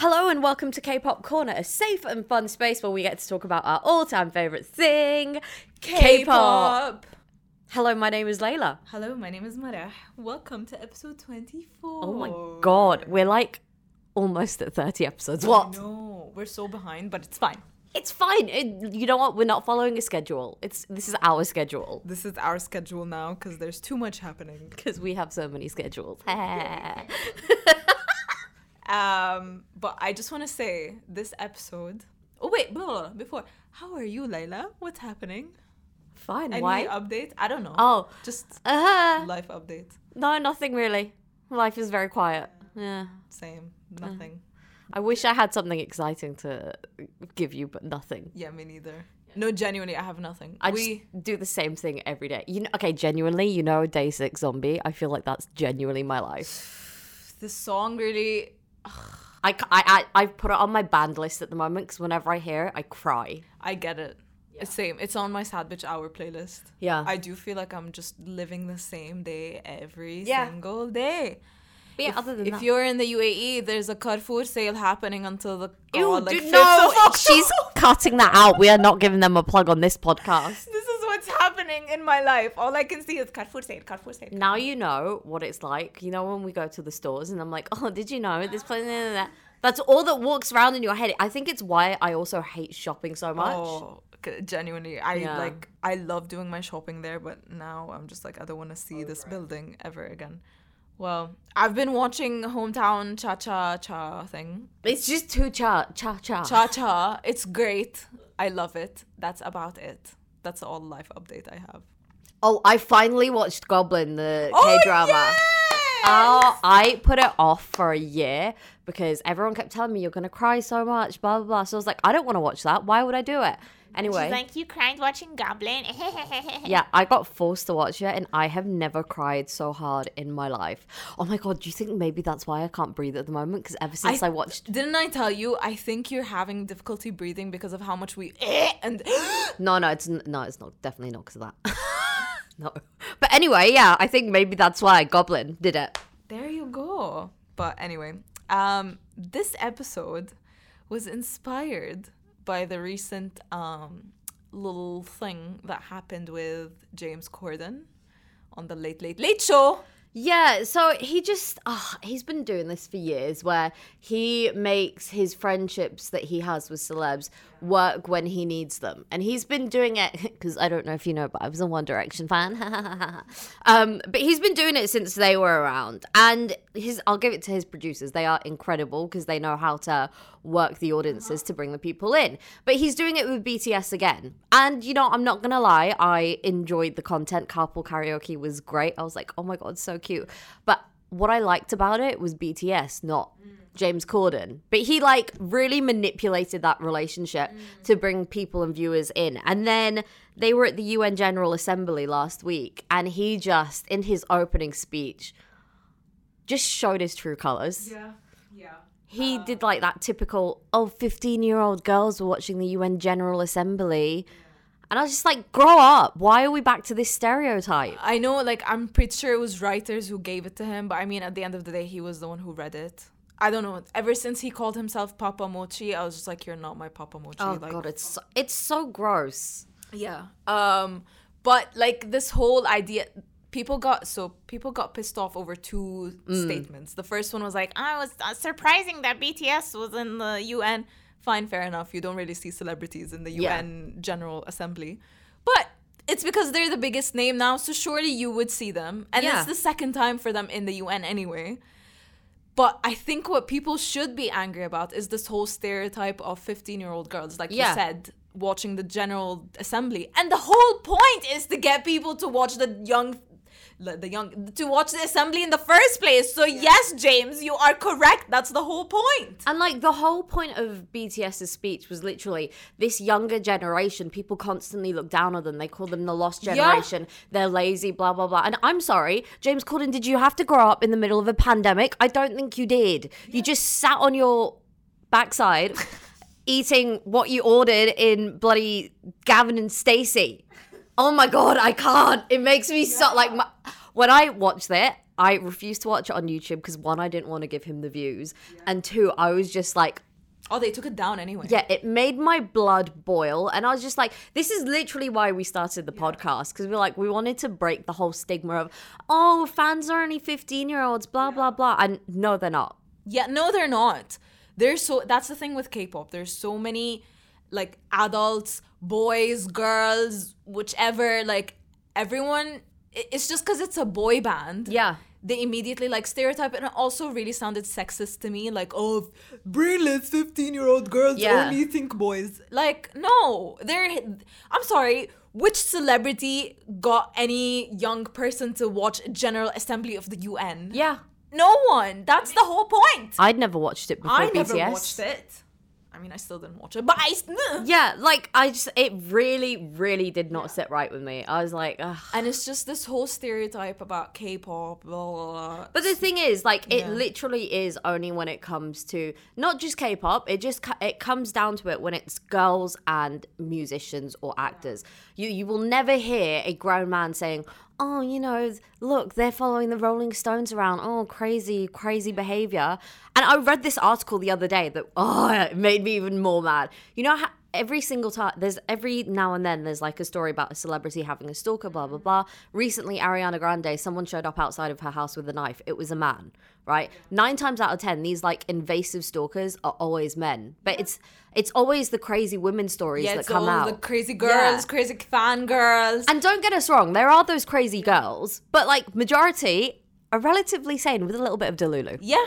Hello and welcome to K-pop Corner, a safe and fun space where we get to talk about our all-time favorite thing, K-pop. Hello, my name is Layla. Hello, my name is Marah. Welcome to episode 24. Oh my god, we're like almost at 30 episodes. What? No, we're so behind, but it's fine. It's fine. It, you know what? We're not following a schedule. It's this is our schedule This is our schedule now because there's too much happening. because we have so many schedules. Um, but I just want to say this episode. Oh wait, blah, blah, blah, before, how are you, Layla? What's happening? Fine. Any Why? update? I don't know. Oh, just uh, life update. no, nothing really. Life is very quiet. Yeah. Same. Nothing. I wish I had something exciting to give you, but nothing. Yeah, me neither. No, genuinely, I have nothing. I we just do the same thing every day. You know, okay, genuinely, you know, Day Six Zombie. I feel like that's genuinely my life. The song really. I, I, I, put it on my band list at the moment because whenever I hear it, I cry. I get it. It's Same. It's on my sad bitch hour playlist. Yeah. I do feel like I'm just living the same day every Yeah. single day. But yeah, if, other than if that, you're in the UAE, there's a Carrefour sale happening until the Ew, God, like dude, no, she's cutting that out. We are not giving them a plug on this podcast. This is what's happening in my life. All I can see is Carrefour sale, Carrefour sale. Now you know what it's like. You know when we go to the stores and I'm like, oh, did you know this place? blah, blah, blah." That's all that walks around in your head. I think it's why I also hate shopping so much. Oh, genuinely, I Yeah. like. I love doing my shopping there, but now I'm just like, I don't want to see this building ever again. Well, I've been watching hometown cha cha cha thing. It's just too cha cha cha. Cha cha, it's great. I love it. That's about it. That's all life update I have. Oh, I finally watched Goblin, the Oh, K drama. yes! Oh, I put it off for a year because everyone kept telling me you're gonna cry so much, blah blah blah. So I was like, I don't want to watch that. Why would I do it? Anyway, She's like, you cried watching Goblin. yeah, I got forced to watch it, and I have never cried so hard in my life. Oh my god, do you think maybe that's why I can't breathe at the moment? Because ever since I, watched, Didn't I tell you? I think you're having difficulty breathing because of how much we and no, no, it's no, it's not definitely not because of that. no, but anyway, yeah, I think maybe that's why Goblin did it. there you go. But anyway, um, this episode was inspired by the recent um little thing that happened with James Corden on the Late Late Late Show. Yeah, so he just ah, he's been doing this for years where he makes his friendships that he has with celebs work when he needs them. And he's been doing it because I don't know if you know, but I was a One Direction fan. um, but he's been doing it since they were around. And his I'll give it to his producers. They are incredible because they know how to work the audiences to bring the people in. But he's doing it with BTS again. And you know, I'm not gonna lie, I enjoyed the content. Carpool karaoke was great. I was like, oh my god, so cute. But what I liked about it was BTS, not James Corden. But he like really manipulated that relationship mm. to bring people and viewers in. And then they were at the UN General Assembly last week, and he just, in his opening speech, just showed his true colors. Yeah, yeah. He uh. did like that typical, oh, 15 year old girls were watching the UN General Assembly. And I was just like, grow up. Why are we back to this stereotype? I know, like, I'm pretty sure it was writers who gave it to him, but I mean, at the end of the day, he was the one who read it. I don't know. Ever since he called himself Papa Mochi, I was just like, "You're not my Papa Mochi." Oh, like, God, it's so, it's so gross. yeah. Um, but like this whole idea, people got so people got pissed off over two statements. The first one was like, I was uh, surprising that BTS was in the UN. "Fine, fair enough. You don't really see celebrities in the Yeah. UN General Assembly, but." It's because they're the biggest name now, so surely you would see them. And Yeah. it's the second time for them in the UN anyway. But I think what people should be angry about is this whole stereotype of 15 year old girls, like Yeah. you said, watching the General Assembly. And the whole point is to get people to watch the young. The young to watch the assembly in the first place. So yes, James, you are correct. That's the whole point. And like the whole point of BTS's speech was literally this younger generation, people constantly look down on them. They call them the lost Yeah. generation. They're lazy, blah, blah, blah. And I'm sorry, James Corden, did you have to grow up in the middle of a pandemic? I don't think you did. You just sat on your backside eating what you ordered in bloody Gavin and Stacey. Oh my god, I can't. It makes me so like my, when I watched that, I refused to watch it on YouTube because one, I didn't want to give him the views, and two, I was just like, Oh, they took it down anyway. yeah, it made my blood boil. And I was just like, this is literally why we started the podcast because we are like, we wanted to break the whole stigma of, oh, fans are only 15 year olds, blah, blah, blah. And no, they're not. Yeah, no, they're not. There's so that's the thing with K-pop. There's so many like adults, boys, girls, whichever. Like everyone, it's just because it's a boy band. Yeah. They immediately like stereotype, and it also really sounded sexist to me. Like, oh, brainless fifteen-year-old girls Yeah. only think boys. Like, no, they're. I'm sorry. Which celebrity got any young person to watch General Assembly of the UN? Yeah. No one. That's the whole point. I'd never watched it before I BTS. never watched it. I mean, I still didn't watch it, but I. Yeah, like I just, it really, really did not sit right with me. I was like, Ugh. And it's just this whole stereotype about K-pop. Blah, blah, blah. But the thing is, like, it Yeah. literally is only when it comes to not just K-pop. It just it comes down to it when it's girls and musicians or actors. You you will never hear a grown man saying, "Oh, you know, look, they're following the Rolling Stones around. Oh, crazy, crazy behavior." And I read this article the other day that oh, it made me even more mad. You know how every single time there's every now and then there's like a story about a celebrity having a stalker blah blah blah. Recently ariana grande someone showed up outside of her house with a knife. It was a man right? Nine times out of ten these like invasive stalkers are always men. But it's it's always the crazy women stories Yeah, that it's come all out. the crazy girls, Yeah. crazy fan girls. and don't get us wrong there are those crazy girls but like majority are relatively sane with a little bit of delulu. Yeah,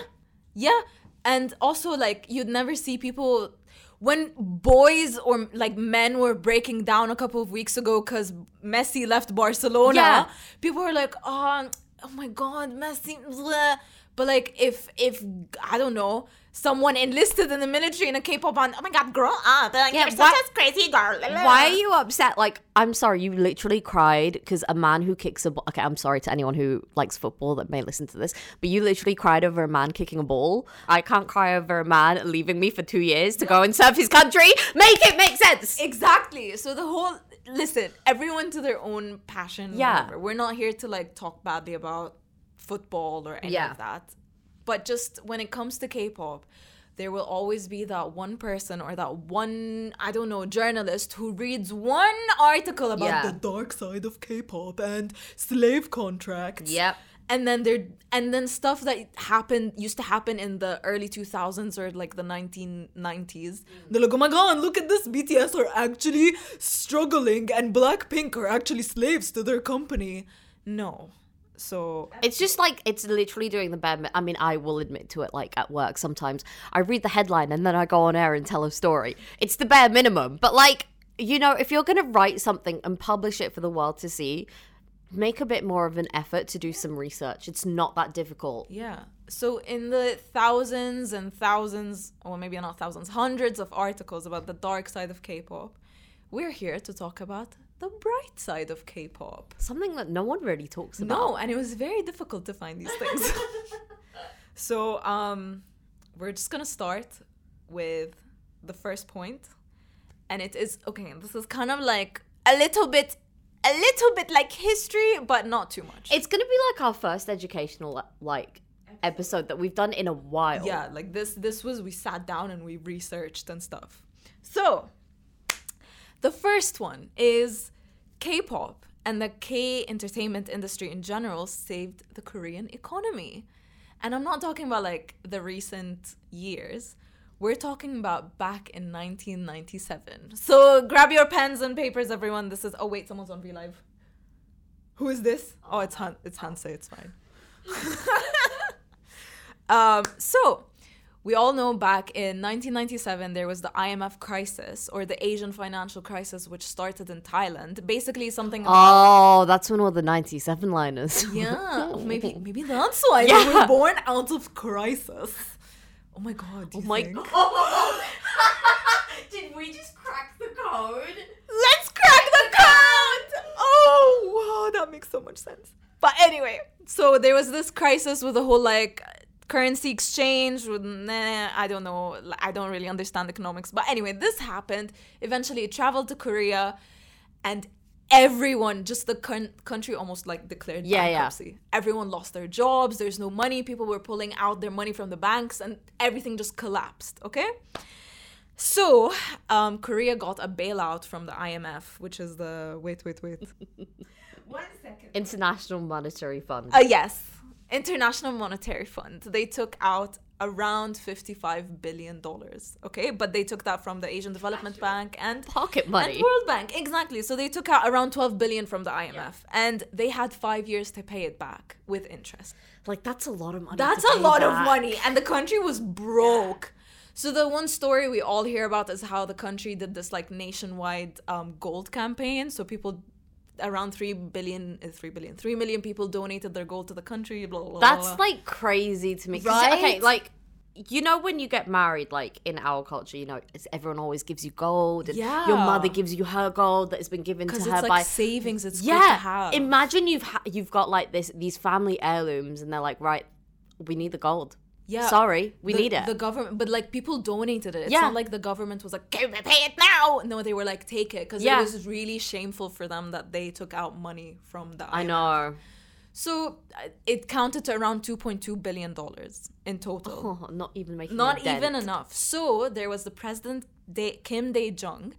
yeah, and also like you'd never see people when boys or like men were breaking down a couple of weeks ago because Messi left Barcelona. Yeah. People were like, "Oh, oh my God, Messi!" blah." But like, if if I don't know, someone enlisted in the military in a K-pop band, oh my God, grow up! Like, Yeah, You're why- such a crazy girl. Why are you upset? Like, I'm sorry, you literally cried because a man who kicks a ball. Okay, I'm sorry to anyone who likes football that may listen to this, but you literally cried over a man kicking a ball. I can't cry over a man leaving me for two years to go and serve his country. Make it make sense. Exactly. So the whole listen, everyone to their own passion. Yeah. whatever. We're not here to like talk badly about football or any Yeah. of that. But just when it comes to K-pop, there will always be that one person or that one I don't know journalist who reads one article about Yeah. the dark side of K-pop and slave contracts. Yep. And then there and then stuff that happened used to happen in the early 2000s or like the 1990s. Mm. They're like, "Oh my god, look at this BTS are actually struggling and Blackpink are actually slaves to their company." No. So, It's just like it's literally doing the bare. I mean, I will admit to it. Like at work, sometimes I read the headline and then I go on air and tell a story. It's the bare minimum. But like you know, if you're gonna write something and publish it for the world to see, make a bit more of an effort to do some research. It's not that difficult. yeah. So in the thousands and thousands, or maybe not thousands, hundreds of articles about the dark side of K-pop, we're here to talk about the bright side of K-pop. Something that no one really talks about. No, and it was very difficult to find these things. so, um, we're just gonna start with the first point, and it is okay. This is kind of like a little bit, a little bit like history, but not too much. It's gonna be like our first educational like episode that we've done in a while. yeah, like this. This was we sat down and we researched and stuff. So, the first one is K-pop and the K entertainment industry in general saved the Korean economy. And I'm not talking about like the recent years. We're talking about back in 1997. So grab your pens and papers, everyone. This is. Oh wait, someone's on V Live. Who is this? Oh, it's Han. It's Hanse. It's fine. um. So we all know back in 1997 there was the IMF crisis or the Asian financial crisis, which started in Thailand. Basically, something. Oh, that's when all the 97 liners. Yeah, maybe maybe that's why they Yeah. were born out of crisis. Oh my god! do Oh you my think? god. Did we just crack the code? Let's crack the code! Oh, wow, that makes so much sense. But anyway, so there was this crisis with the whole like currency exchange. Nah, I don't know. I don't really understand economics. But anyway, this happened. Eventually, it traveled to Korea, and everyone, just the con- country almost like declared Yeah, yeah. bankruptcy. Everyone lost their jobs. There's no money. People were pulling out their money from the banks, and everything just collapsed. Okay. So, um, Korea got a bailout from the IMF, which is the wait, wait, wait. One second. International Monetary Fund. Uh, yes, International Monetary Fund. They took out around fifty-five billion dollars. Okay, but they took that from the Asian Development Bank and Pocket money. and World Bank. Exactly. So they took out around twelve billion from the IMF, and they had five years to pay it back with interest. like that's a lot of money. That's a lot of money, and the country was broke. So the one story we all hear about is how the country did this like nationwide um, gold campaign. So people, around three billion, uh, three billion, three million people donated their gold to the country. Blah blah. blah, That's blah. like crazy to me. Right? Okay, like you know when you get married, like in our culture, you know, it's, everyone always gives you gold, and your mother gives you her gold that has been given to her like by. savings. It's yeah, have. imagine you've ha- you've got like this these family heirlooms, and they're like, right, we need the gold. Yeah. sorry, we the, need it. The government, but like people donated it. It's Yeah. not like the government was like, "Okay, we pay it now." No, they were like, "Take it," because Yeah. it was really shameful for them that they took out money from the. I IMF. know. So uh, it counted to around 2.2 billion dollars in total. Oh, not even making Not even enough. So there was the president Dae- Kim Dae Jung,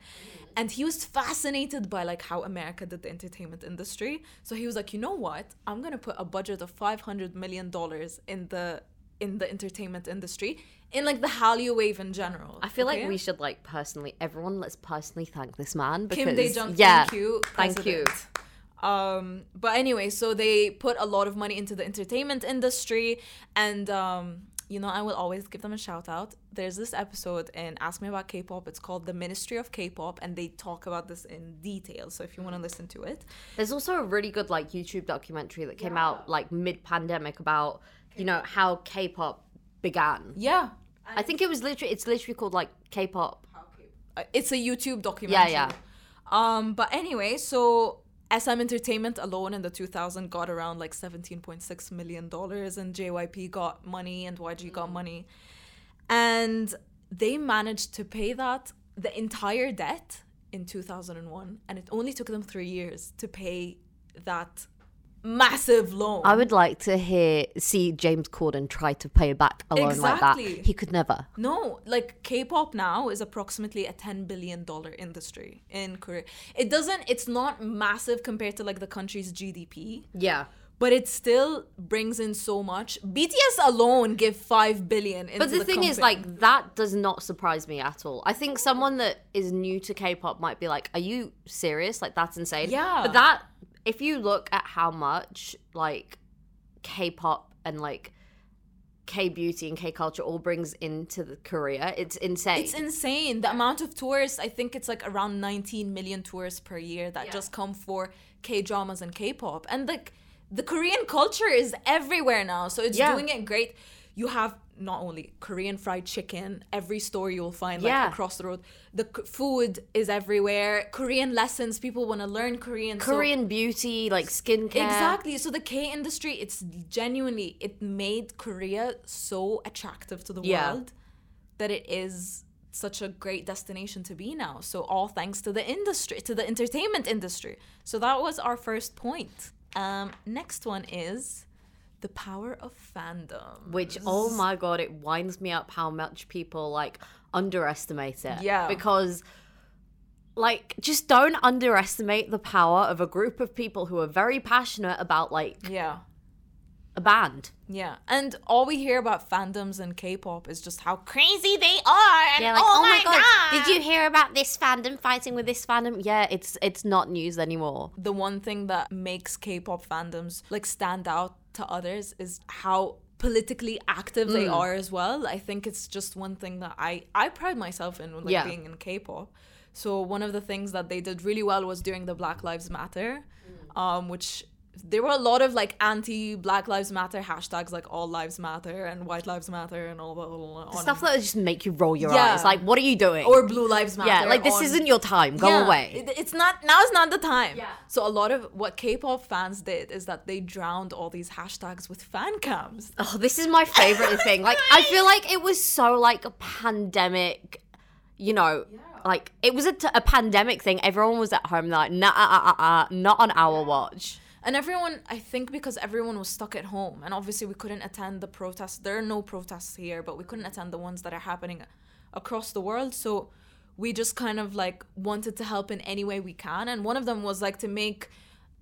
and he was fascinated by like how America did the entertainment industry. So he was like, you know what? I'm gonna put a budget of 500 million dollars in the in the entertainment industry in like the Hallyu wave in general. I feel okay? like we should like personally, everyone, let's personally thank this man because Kim Dae Jung, yeah, thank you, thank you. Um, but anyway, so they put a lot of money into the entertainment industry, and um, you know, I will always give them a shout out. There's this episode in Ask Me About K-pop. It's called The Ministry of K-pop, and they talk about this in detail. So if you want to listen to it, There's also a really good like YouTube documentary that came out like mid-pandemic about you know how K-pop began. yeah, I think it was literally it's literally called like K-pop. Uh, it's a YouTube documentary. yeah. Um, but anyway, so SM Entertainment alone in the 2000 got around like 17.6 million dollars, and JYP got money, and YG got money, and they managed to pay that the entire debt in 2001, and it only took them three years to pay that massive loan. I would like to hear see James Corden try to pay back a loan like that. He could never. No, like K-pop now is approximately a 10 billion dollar industry in Korea. It doesn't it's not massive compared to like the country's GDP, Yeah. but it still brings in so much. BTS alone give 5 billion But the, thing is, like, that does not surprise me at all. I think someone that is new to K-pop might be like, "Are you serious? Like, that's insane." Yeah. But that, if you look at how much like K-pop and like K-beauty and K-culture all brings into the Korea, it's insane. it's insane. The amount of tourists, I think it's like around 19 million tourists per year that just come for K-dramas and K-pop. And like the Korean culture is everywhere now. So it's Yeah. doing it great. You have not only Korean fried chicken, every store you'll find like Yeah. across the road. The food is everywhere. Korean lessons, people want to learn Korean. so- Korean beauty, like skincare. Exactly. So the K industry, it's genuinely it made Korea so attractive to the Yeah. world that it is such a great destination to be now. So all thanks to the industry, to the entertainment industry. So that was our first point. Um, next one is the power of fandom. Which, oh my god, it winds me up how much people like underestimate it. Yeah. Because, like, just don't underestimate the power of a group of people who are very passionate about like Yeah. A band. Yeah. And all we hear about fandoms and K-pop is just how Crazy they are. And Yeah, like, oh, oh, my god, god. did you hear about this fandom fighting with this fandom? Yeah, it's it's not news anymore. the one thing that makes K-pop fandoms like stand out to others is how politically active they Mm. are as well. I think it's just one thing that I I pride myself in like Yeah. being in K-pop. So one of the things that they did really well was during the Black Lives Matter, Mm. um, which there were a lot of like anti Black Lives Matter hashtags like All Lives Matter and White Lives Matter and all that Stuff that just make you roll your Yeah. eyes. Like, what are you doing? or Blue Lives Matter. yeah, like this on- isn't your time. Go yeah, away. it- it's not now's not the time. Yeah. So a lot of what K-pop fans did is that they drowned all these hashtags with fan cams. Oh, this is my favorite thing. Like, I feel like it was so like a pandemic. you know, like it was a, t- a pandemic thing. Everyone was at home, like, nah, uh, uh, uh, not on our watch. And everyone, I think because everyone was stuck at home, and obviously we couldn't attend the protests. There are no protests here, but we couldn't attend the ones that are happening across the world. So we just kind of like wanted to help in any way we can. And one of them was like to make,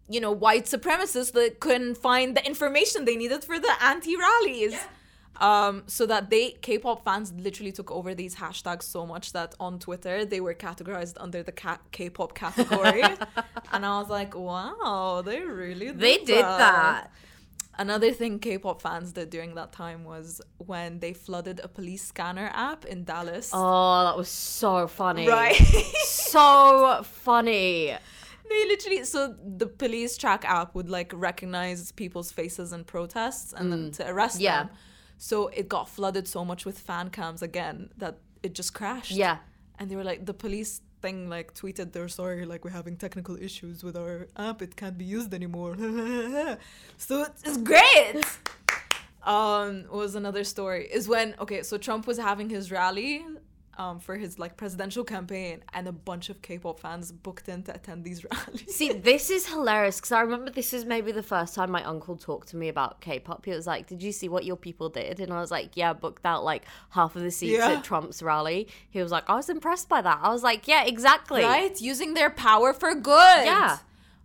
you know, white supremacists that couldn't find the information they needed for the anti rallies. Um, so that they K-pop fans literally took over these hashtags so much that on Twitter they were categorized under the ca- K-pop category, and I was like, wow, they really did They did that. Another thing K-pop fans did during that time was when they flooded a police scanner app in Dallas. Oh, that was so funny. Right. so funny. they literally so the police track app would like recognize people's faces in protests and then to arrest Mm. Yeah. them. So it got flooded so much with fan cams again that it just crashed. Yeah. And they were like the police thing like tweeted they're sorry like we're having technical issues with our app it can't be used anymore so it's, great um what was another story is when okay so trump was having his rally um for his like presidential campaign and a bunch of k-pop fans booked in to attend these rallies See, this is hilarious because I remember this is maybe the first time my uncle talked to me about K-pop. He was like, "Did you see what your people did?" And I was like, "Yeah, booked out like half of the seats Yeah. at Trump's rally." He was like, "I was impressed by that." I was like, "Yeah, exactly." right using their power for good Yeah.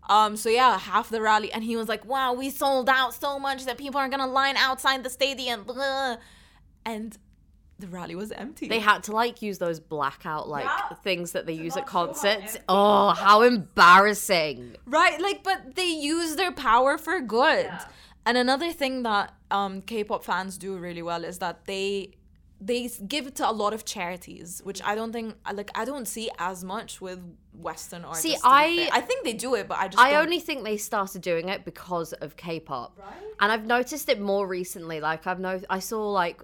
um so yeah half the rally and he was like wow we sold out so much that people are gonna line outside the stadium blah. and the rally was empty They had to like use those blackout like things that they use at concerts. Oh, how embarrassing! Right, like, but they use their power for good. And another thing that um, K-pop fans do really well is that they they give to a lot of charities, which I don't think like I don't see as much with Western artists. See, I- I think they do it, but I just I don't- only think they started doing it because of K-pop, right? and I've noticed it more recently. Like I've no, I saw like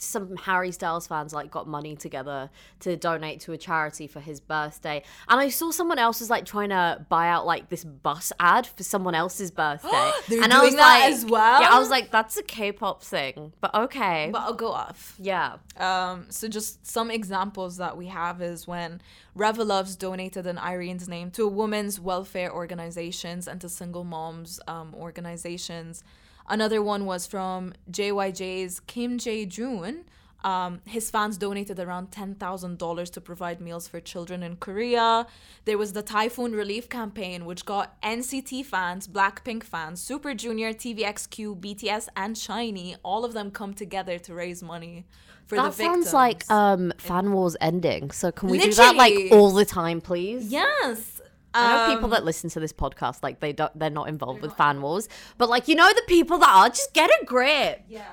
some Harry Styles fans like got money together to donate to a charity for his birthday, and I saw someone else was like trying to buy out like this bus ad for someone else's birthday. They're and I was that like, as well? Yeah, I was like, that's a K-pop thing, but okay, But I'll go off. yeah. Um, so just some examples that we have is when ReVeluvs donated in Irene's name to a women's welfare organizations and to single moms um, organizations. Another one was from JYJ's Kim Jae Joong. Um, his fans donated around $10,000 to provide meals for children in Korea. There was the Typhoon Relief Campaign, which got NCT fans, Blackpink fans, Super Junior, TVXQ, BTS, and SHINee, all of them come together to raise money for the victims. That sounds like um fan wars ending. So can we do that like all the time, please? yes. I know people Um, that listen to this podcast, like they don't, they're not involved with fan wars, but like you know the people that are, just get a grip. Yeah.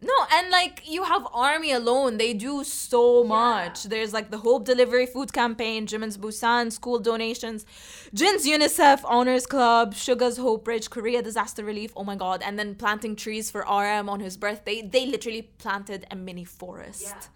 No, and like you have Army alone, they do so much. There's like the Hope Delivery Food Campaign, Jimin's Busan, school donations, Jin's UNICEF Honors Club, Suga's Hope Bridge, Korea Disaster Relief. Oh my god! And then planting trees for RM on his birthday. They literally planted a mini forest.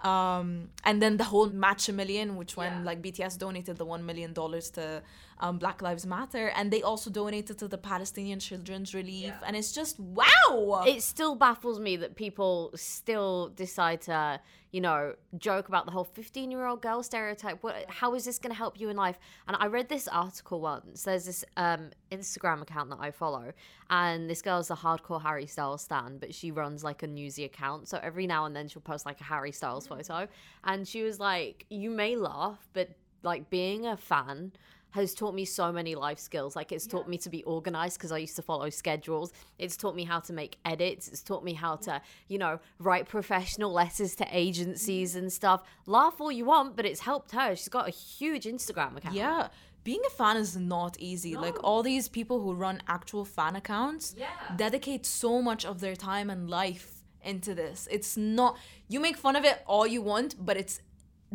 Um, and then the whole match a million, which when like BTS donated the one million dollars to um, Black Lives Matter, and they also donated to the Palestinian Children's Relief, and it's just wow. It still baffles me that people still decide to, you know, joke about the whole 15 year old girl stereotype. What, how is this going to help you in life? And I read this article once. There's this um, Instagram account that I follow, and this girl's a hardcore Harry Styles stan, but she runs like a newsy account. So every now and then she'll post like a Harry Styles photo. And she was like, You may laugh, but like being a fan has taught me so many life skills. Like it's taught me to be organized because I used to follow schedules. It's taught me how to make edits. It's taught me how to, you know, write professional letters to agencies mm. and stuff. Laugh all you want, but it's helped her. She's got a huge Instagram account. Yeah. Being a fan is not easy. Like all these people who run actual fan accounts dedicate so much of their time and life into this. It's not you make fun of it all you want, but it's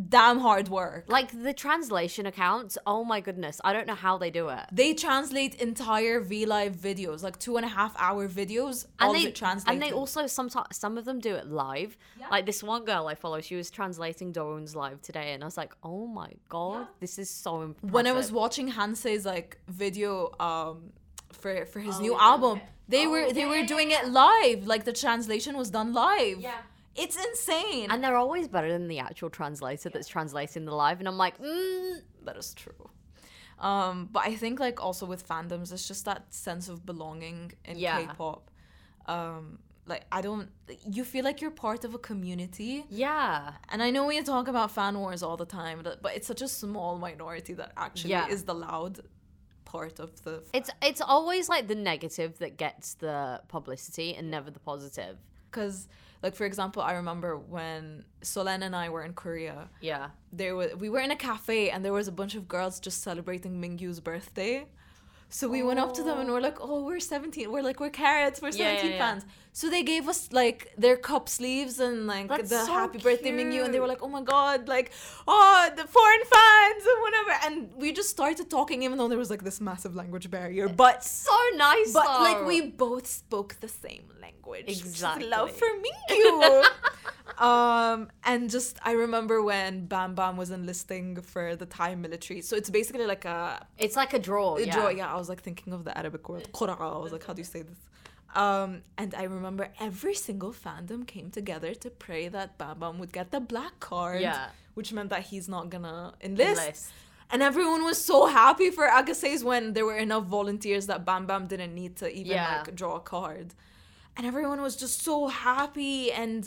damn hard work. Like the translation accounts, oh my goodness, I don't know how they do it. They translate entire V Live videos, like two and a half hour videos, and they and they also sometimes some of them do it live. Like this one girl I follow, she was translating Daron's live today, and I was like, oh my god, this is so impressive. when I was watching Hansei's like video um for for Oh, his new album, they were they were doing it live. Like the translation was done live. Yeah. It's insane. And they're always better than the actual translator that's translating the live. And I'm like, mm, that is true. Um, but I think like also with fandoms, it's just that sense of belonging in Yeah. K-pop. Um, like I don't, you feel like you're part of a community. yeah. And I know we talk about fan wars all the time, but it's such a small minority that actually Yeah. is the loud part of the. It's it's always like the negative that gets the publicity and never the positive. Because, like for example, I remember when Solen and I were in Korea. Yeah. there was we were in a cafe and there was a bunch of girls just celebrating Mingyu's birthday. So we went up to them and we're like, "Oh, we're 17. We're like, we're Carats. We're 17 yeah, yeah. fans." So they gave us like their cup sleeves and like That's the so happy birthday menu. and they were like, "Oh my god, like, oh, the foreign fans and whatever." And we just started talking, even though there was like this massive language barrier. But So nice. but like we both spoke the same language. Exactly. love for Mingyu. um, and just I remember when Bam Bam was enlisting for the Thai military. So it's basically like a, It's like a draw. a yeah. draw. Yeah, was like thinking of the Arabic word qura'a. I was like, how do you say this? Um, and I remember every single fandom came together to pray that Bam Bam would get the black card. Yeah. Which meant that he's not gonna enlist. Enlist. And everyone was so happy for Ahgases when there were enough volunteers that Bam Bam didn't need to even Yeah. like draw a card. And everyone was just so happy. And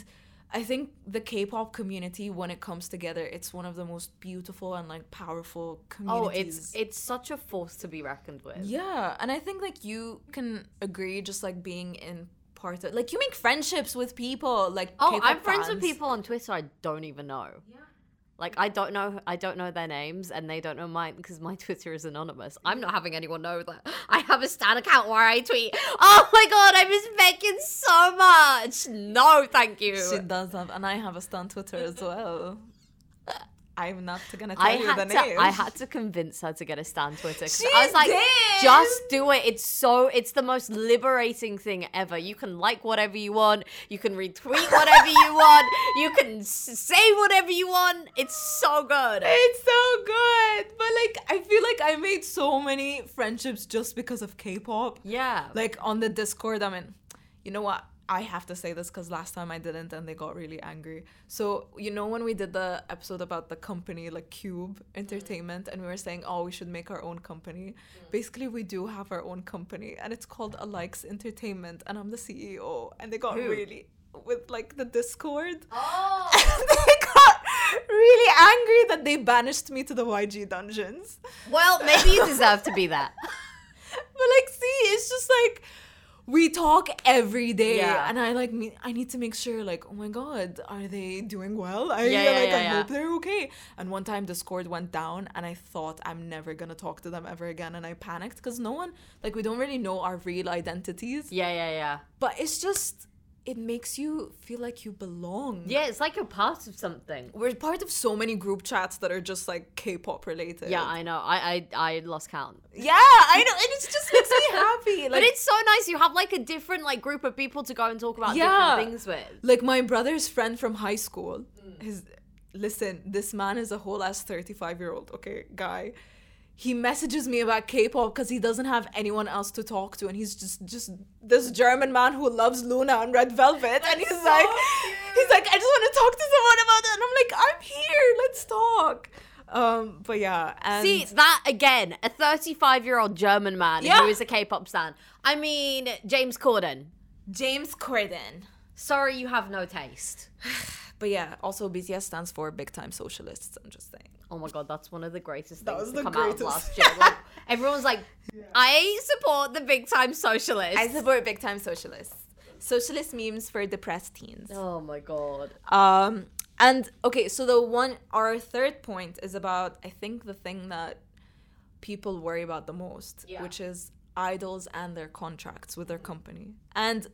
I think the K-pop community, when it comes together, it's one of the most beautiful and like powerful communities. Oh, it's it's such a force to be reckoned with. yeah, and I think like you can agree, just like being in part of like you make friendships with people like Oh, K-pop I'm friends with people on Twitter I don't even know. Like I don't know I don't know their names and they don't know mine because my Twitter is anonymous. I'm not having anyone know that I have a stan account where I tweet. Oh my god, I miss Megan so much. No, thank you. She does have, and I have a stan Twitter as well. I'm not gonna tell I you the to name. I had to convince her to get a stan Twitter. She I was like, did! just do it. It's so it's the most liberating thing ever. You can like whatever you want. You can retweet whatever you want. You can say whatever you want. It's so good. It's so good. But like I feel like I made so many friendships just because of K-pop. Yeah. Like on the Discord, I mean, you know what? I have to say this because last time I didn't and they got really angry. So, you know, when we did the episode about the company, like Cube Entertainment, and we were saying, oh, we should make our own company. Mm. Basically, we do have our own company and it's called Alikes Entertainment, and I'm the CEO. And they got Who? really, with like the Discord. Oh. they got really angry that they banished me to the YG dungeons. Well, maybe you deserve to be that. But like, see, it's just like we talk every day, Yeah. and I like me. I need to make sure, like, oh my god, are they doing well? I Yeah, yeah, like, I hope they're okay. And one time, Discord went down, and I thought I'm never gonna talk to them ever again, and I panicked because no one, like, we don't really know our real identities. Yeah, yeah, yeah. But it's just, it makes you feel like you belong. Yeah, it's like you're part of something. We're part of so many group chats that are just like K-pop related. Yeah, I know. I I, I lost count. Yeah, I know, and it just makes me happy. Like, but it's so nice. You have like a different like group of people to go and talk about Yeah. different things with. like my brother's friend from high school. Mm. His listen, this man is a whole ass thirty five year old okay guy. He messages me about K-pop because he doesn't have anyone else to talk to, and he's just just this German man who loves Luna and Red Velvet, and he's so like, cute. he's like, I just want to talk to someone about it, and I'm like, I'm here, let's talk. Um, but yeah, and See it's that again, a 35 year old German man Yeah. who is a K-pop stan. I mean, James Corden. James Corden. Sorry, you have no taste. But yeah, also BTS stands for Big Time Socialists. I'm just saying. Oh my god, that's one of the greatest That things was to come greatest. out of last year. Like, everyone's like, I support the big time socialists. I support Big Time Socialists. Socialist memes for depressed teens. oh my god. Um, and okay, so the one, our third point is about, I think, the thing that people worry about the most, Yeah. which is idols and their contracts with their company. And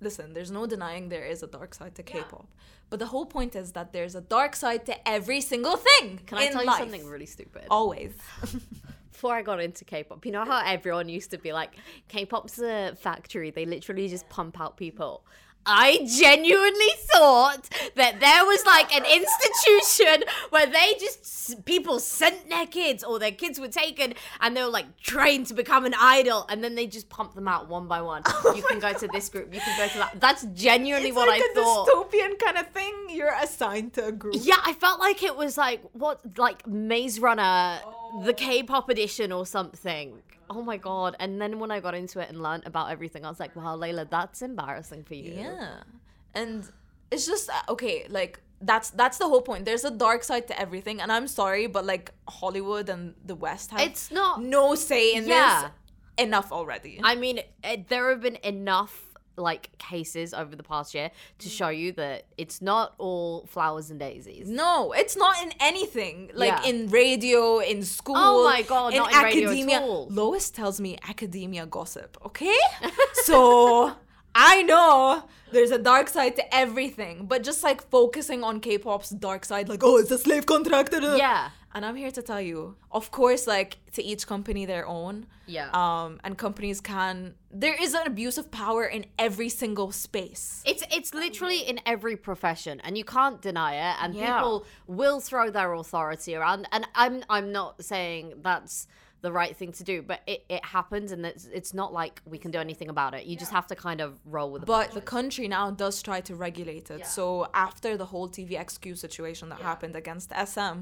listen, there's no denying there is a dark side to K-pop, but the whole point is that there's a dark side to every single thing. Can I tell life. you something really stupid? Always. Before I got into K-pop, you know how everyone used to be like, K-pop's a factory. They literally just pump out people. I genuinely thought that there was like an institution where they just people sent their kids or their kids were taken and they were like trained to become an idol and then they just pump them out one by one. Oh you can go to this group, you can go to that. That's genuinely It's what like I a thought. dystopian kind of thing. You're assigned to a group. Yeah, I felt like it was like what, like Maze Runner, oh. the K-pop edition or something. Oh my god! And then when I got into it and learned about everything, I was like, "Wow, Layla, that's embarrassing for you." Yeah. And it's just uh, okay, like that's that's the whole point. There's a dark side to everything, and I'm sorry, but like Hollywood and the West have It's not. no say in Yeah. this. Enough already. I mean, it, there have been enough like cases over the past year to Mm. show you that it's not all flowers and daisies. no, it's not in anything. Like Yeah. in radio, in school. Oh my God, not in radio at all. Lois tells me academia gossip, okay? so I know there's a dark side to everything, but just like focusing on K-pop's dark side, like, oh, it's a slave contract. Yeah. And I'm here to tell you, of course, like to each company their own. Yeah. Um, and companies can. There is an abuse of power in every single space. It's it's literally in every profession, and you can't deny it. And Yeah. people will throw their authority around. And I'm I'm not saying that's the right thing to do, but it, it happens, and it's it's not like we can do anything about it. You just have to kind of roll with it. But the country now does try to regulate it. So after the whole TVXQ situation that happened against SM,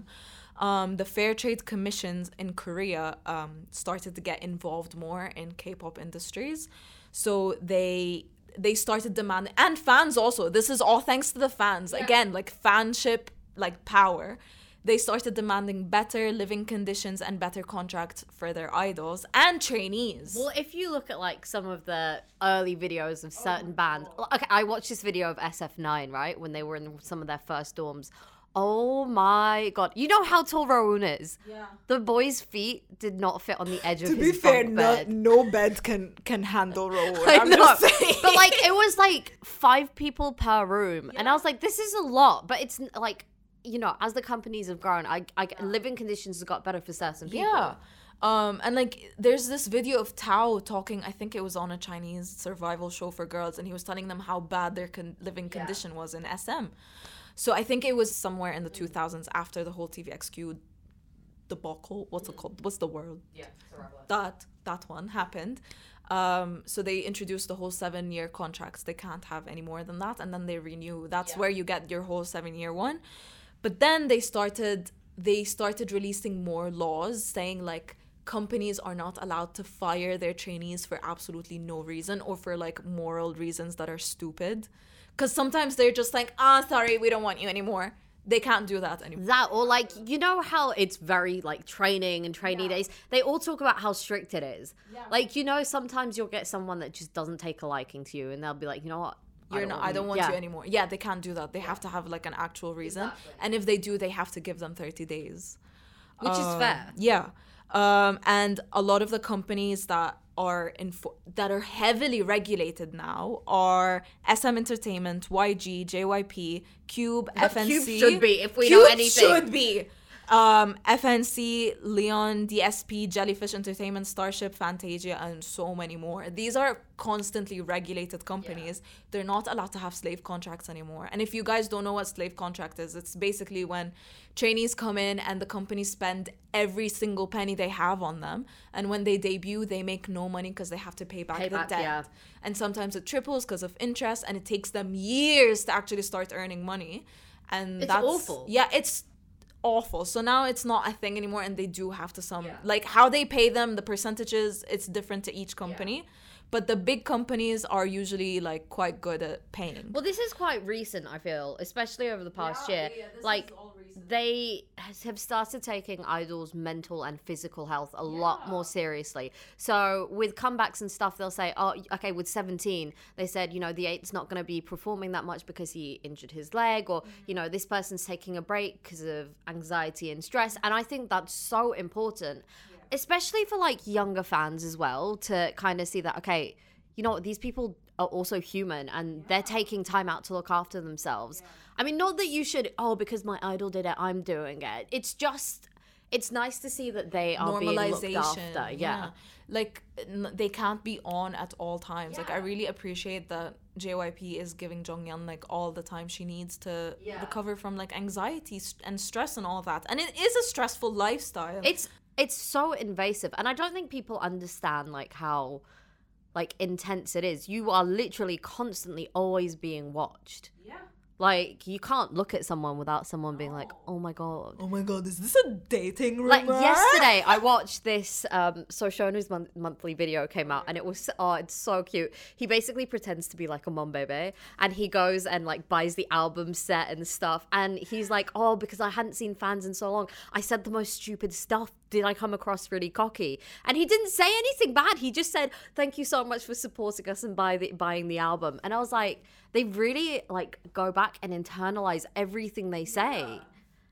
um, the Fair Trade Commissions in Korea um, started to get involved more in K-pop industries. So they they started demanding and fans also. This is all thanks to the fans. Again, like fanship, like power. They started demanding better living conditions and better contracts for their idols and trainees. Well, if you look at like some of the early videos of oh certain bands, okay, I watched this video of SF9, right, when they were in some of their first dorms. Oh my god! You know how tall Rowoon is. Yeah. The boy's feet did not fit on the edge of the bed. to his be fair, bunk no, bed. no bed can can handle roll. I I'm know. just saying. but like it was like five people per room, and I was like, this is a lot. But it's like you know, as the companies have grown, I, I living conditions have got better for certain people. yeah. Um, and like there's this video of Tao talking, I think it was on a Chinese survival show for girls, and he was telling them how bad their con- living condition was in SM. So I think it was somewhere in the 2000s after the whole TVXQ debacle. What's it called? What's the word? Yeah. that that one happened. Um, so they introduced the whole seven year contracts. They can't have any more than that, and then they renew. That's where you get your whole seven year one. But then they started they started releasing more laws saying like companies are not allowed to fire their trainees for absolutely no reason or for like moral reasons that are stupid. Because sometimes they're just like, ah, sorry, we don't want you anymore. They can't do that anymore. That or like you know how it's very like training and trainee days. They all talk about how strict it is. Yeah. Like you know, sometimes you'll get someone that just doesn't take a liking to you, and they'll be like, you know what, You're not. I don't want yeah. you anymore. Yeah, they can't do that. They have to have like an actual reason, and if they do, they have to give them thirty days, which is Um, fair. Yeah, um, and a lot of the companies that are in that are heavily regulated now are SM Entertainment, YG, JYP, Cube, FNC. Cube should be, if we Cube know anything. should be. Um, FNC, Leon, DSP, Jellyfish Entertainment, Starship, Fantagio, and so many more. These are constantly regulated companies. They're not allowed to have slave contracts anymore. And if you guys don't know what slave contract is, it's basically when trainees come in and the company spend every single penny they have on them. And when they debut, they make no money because they have to pay back Pay the back, debt. yeah. And sometimes it triples because of interest, and it takes them years to actually start earning money. And It's that's awful. Yeah, it's awful. So now it's not a thing anymore, and they do have to some like how they pay them, the percentages. It's different to each company, but the big companies are usually like quite good at paying. Well, this is quite recent, I feel, especially over the past year. like, they have started taking idols' mental and physical health a lot more seriously. So, with comebacks and stuff, they'll say, oh, okay, with 17, they said, you know, the eight's not going to be performing that much because he injured his leg, or, mm-hmm. you know, this person's taking a break because of anxiety and stress. And I think that's so important, especially for like younger fans as well, to kind of see that, okay, you know what, these people are also human and they're taking time out to look after themselves. I mean, not that you should, oh, because my idol did it, I'm doing it. It's just, it's nice to see that they are being looked after. Yeah. Like n- they can't be on at all times. Like I really appreciate that JYP is giving Jeongyeon like all the time she needs to recover from like anxiety and stress and all that. And it is a stressful lifestyle. It's it's so invasive, and I don't think people understand like how like intense it is. You are literally constantly always being watched. yeah. Like you can't look at someone without someone being like, "Oh my god." Oh my god, is this a dating rumor? Like yesterday, I watched this. Um, so Shownu's mon- monthly video came out, and it was oh, it's so cute. He basically pretends to be like a mom baby, and he goes and like buys the album set and stuff. And he's like, "Oh, because I hadn't seen fans in so long, I said the most stupid stuff. Did I come across really cocky?" And he didn't say anything bad. He just said, "Thank you so much for supporting us and buy the buying the album." And I was like, they really like go back and internalize everything they say.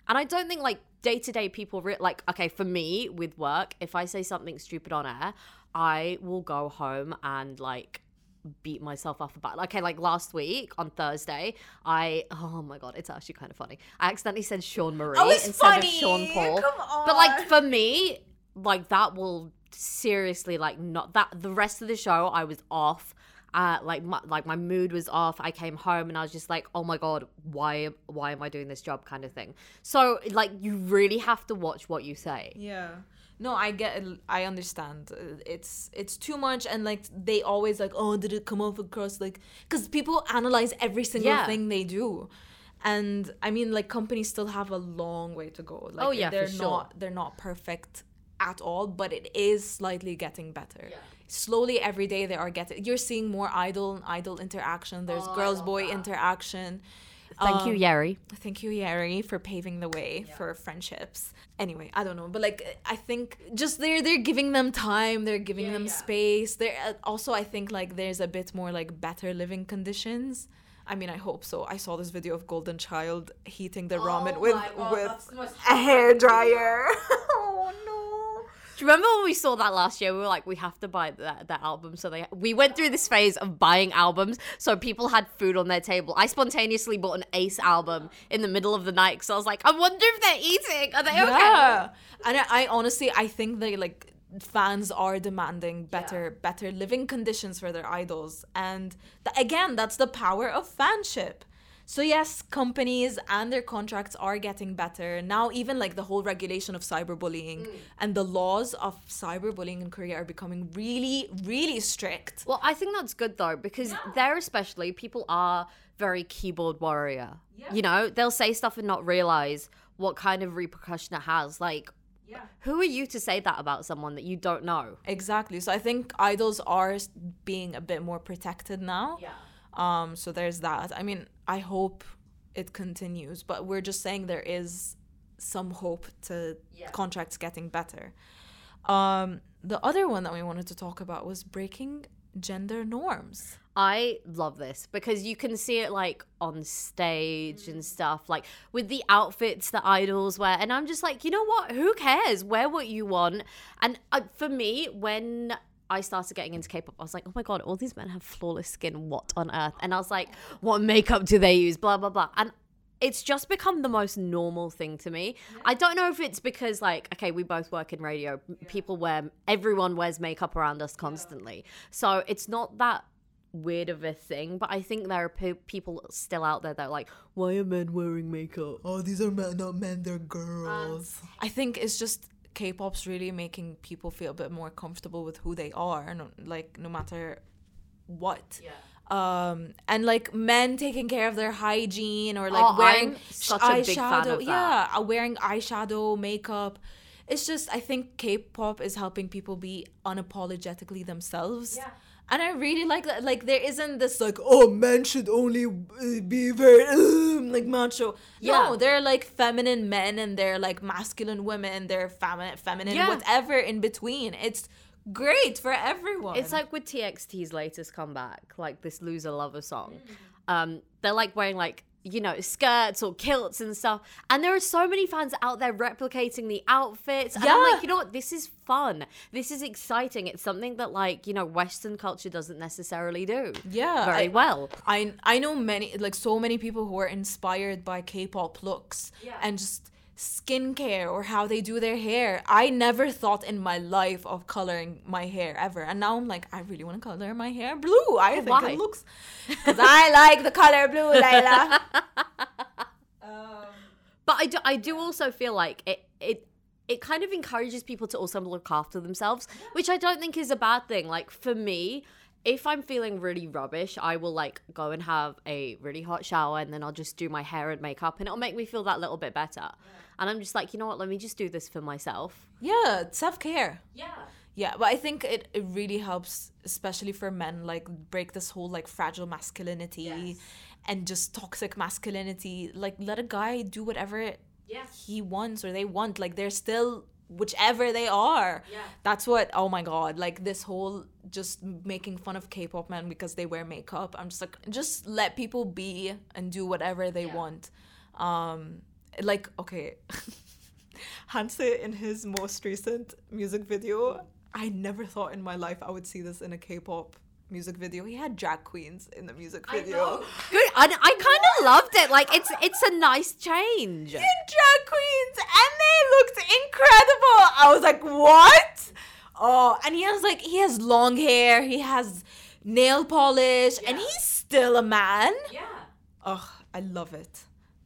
And I don't think like day to day people re- like okay for me with work if I say something stupid on air I will go home and like beat myself up about okay like last week on Thursday I oh my god it's actually kind of funny I accidentally said Sean Marie Oh, instead funny. of Sean Paul Come but like for me like that will seriously like not that the rest of the show I was off uh, like my, like my mood was off. I came home and I was just like, oh my god, why why am I doing this job kind of thing. So like you really have to watch what you say. Yeah. No, I get it. I understand. It's it's too much and like they always like, "Oh, did it come off across like cuz people analyze every single Yeah. thing they do." And I mean like companies still have a long way to go. Like Oh, yeah, for they're sure. not they're not perfect at all, but it is slightly getting better. yeah. Slowly every day they are getting you're seeing more idol and idol interaction. There's girls boy interaction. Thank you, Um, Yeri. Thank you, Yeri, for paving the way for friendships. Anyway, I don't know, but like I think just they're they're giving them time, they're giving them space. They're uh, also I think like there's a bit more like better living conditions. I mean, I hope so. I saw this video of Golden Child heating the ramen with with a hair dryer. oh no. Do you remember when we saw that last year? We were like, we have to buy that that album. So they we went through this phase of buying albums, so people had food on their table. I spontaneously bought an Ace album in the middle of the night because I was like, I wonder if they're eating. Are they okay? Yeah. And I, I honestly I think they like fans are demanding better better living conditions for their idols and th- again that's the power of fanship. So yes, companies and their contracts are getting better. Now even like the whole regulation of cyberbullying Mm. and the laws of cyberbullying in Korea are becoming really really strict. Well, I think that's good though because there, especially, people are very keyboard warrior. Yeah. You know, they'll say stuff and not realize what kind of repercussion it has. Like, yeah. who are you to say that about someone that you don't know? Exactly. So I think idols are being a bit more protected now. Yeah. Um. So there's that. I mean, I hope it continues, but we're just saying there is some hope to contracts getting better. Um. The other one that we wanted to talk about was breaking gender norms. I love this because you can see it like on stage and stuff, like with the outfits that idols wear. And I'm just like, you know what? Who cares? Wear what you want. And uh, for me, when I started getting into K pop, I was like, oh my God, all these men have flawless skin. What on earth? And I was like, what makeup do they use? Blah, blah, blah. And it's just become the most normal thing to me. I don't know if it's because like okay, we both work in radio. People wear everyone wears makeup around us constantly. So it's not that weird of a thing, but I think there are pe- people still out there that are like, why are men wearing makeup? Oh, these are men, not men, they're girls. I think it's just K-pop's really making people feel a bit more comfortable with who they are, no, like no matter what. Yeah. Um and like men taking care of their hygiene or like Oh, wearing I'm such a big fan eyeshadow. Yeah, uh, wearing eyeshadow, makeup. It's just I think K-pop is helping people be unapologetically themselves. Yeah. And I really like that. Like there isn't this like oh men should only uh, be very um, like macho. Yeah. No, they're like feminine men and they're like masculine women. They're feminine, feminine, Yeah. whatever in between. It's great for everyone. It's like with TXT's latest comeback, like this loser lover song. Um, they're like wearing like you know skirts or kilts and stuff, and there are so many fans out there replicating the outfits. And I'm like, you know what? This is fun. This is exciting. It's something that like you know Western culture doesn't necessarily do. Yeah, very I- well. I I know many like so many people who are inspired by K-pop looks and just skincare or how they do their hair. I never thought in my life of coloring my hair ever. And now I'm like, I really want to color my hair blue. I oh, think why? it looks because I like the color blue, Layla. But I do, I do also feel like it, it, it kind of encourages people to also look after themselves, which I don't think is a bad thing. Like for me, if I'm feeling really rubbish, I will like go and have a really hot shower and then I'll just do my hair and makeup and it'll make me feel that little bit better. And I'm just like, you know what? Let me just do this for myself. yeah, self care. Yeah. Yeah, but I think it, it really helps, especially for men, like break this whole like fragile masculinity Yes. And just toxic masculinity. Like let a guy do whatever Yeah. he wants or they want. Like they're still whichever they are. Yeah. That's what oh my god, like this whole just making fun of K-pop men because they wear makeup. I'm just like just let people be and do whatever they Yeah. want. Um like okay. Hanse in his most recent music video, I never thought in my life I would see this in a K-pop music video. He had drag queens in the music video. Good. I, I kind of loved it. Like it's it's a nice change. He had drag queens and they looked incredible. I was like, what? Oh, and he has like he has long hair, he has nail polish, and he's still a man. Yeah. Oh, I love it.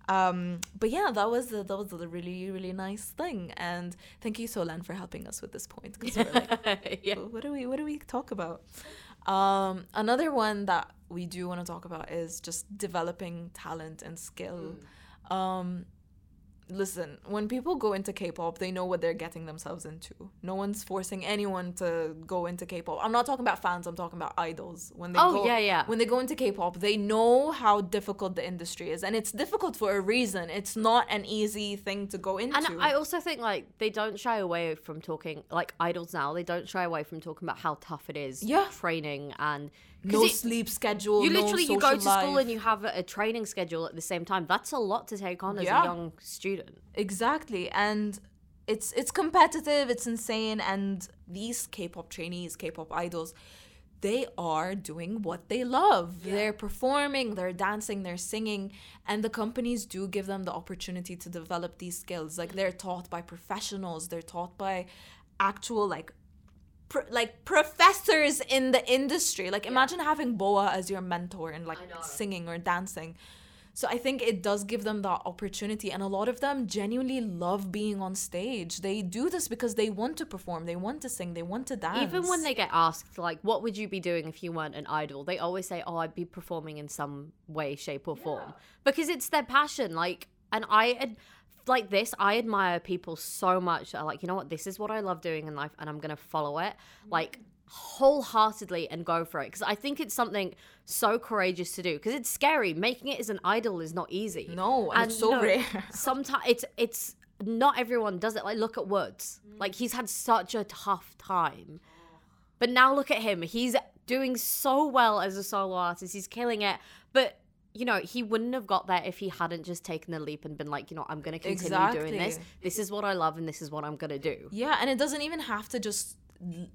Um, but yeah, that was a, that was a really really nice thing, and thank you Solan for helping us with this point because we're like, yeah. what do we what do we talk about? Um, another one that we do want to talk about is just developing talent and skill. Um, listen, when people go into K-pop, they know what they're getting themselves into. No one's forcing anyone to go into K-pop. I'm not talking about fans. I'm talking about idols. When they Oh, go, yeah, yeah. When they go into K-pop, they know how difficult the industry is, and it's difficult for a reason. It's not an easy thing to go into. And I also think like they don't shy away from talking like idols now. They don't shy away from talking about how tough it is. Yeah. Training and no it- sleep schedule. You no literally you go to social school and you have a, a training schedule at the same time. That's a lot to take on as Yeah. a young student. Exactly. And it's it's competitive, it's insane and these K-pop trainees, K-pop idols, they are doing what they love. They're performing, they're dancing, they're singing, and the companies do give them the opportunity to develop these skills. Like they're taught by professionals, they're taught by actual like pr- like professors in the industry. Like imagine having BoA as your mentor in like singing or dancing. So I think it does give them that opportunity and a lot of them genuinely love being on stage. They do this because they want to perform, they want to sing, they want to dance. Even when they get asked like what would you be doing if you weren't an idol, they always say, "Oh, I'd be performing in some way, shape or form." Because it's their passion. Like and I ad- like this, I admire people so much. that are like, you know what? This is what I love doing in life and I'm to follow it. Like wholeheartedly and go for it because I think it's something so courageous to do because it's scary making it as an idol is not easy. No, and it's so rare. Sometimes it's it's not everyone does it. Like look at WOODZ. Like he's had such a tough time. But now look at him. He's doing so well as a solo artist. He's killing it. But you know, he wouldn't have got there if he hadn't just taken the leap and been like, you know, I'm going to continue doing this. This is what I love and this is what I'm going to do. Yeah, and it doesn't even have to just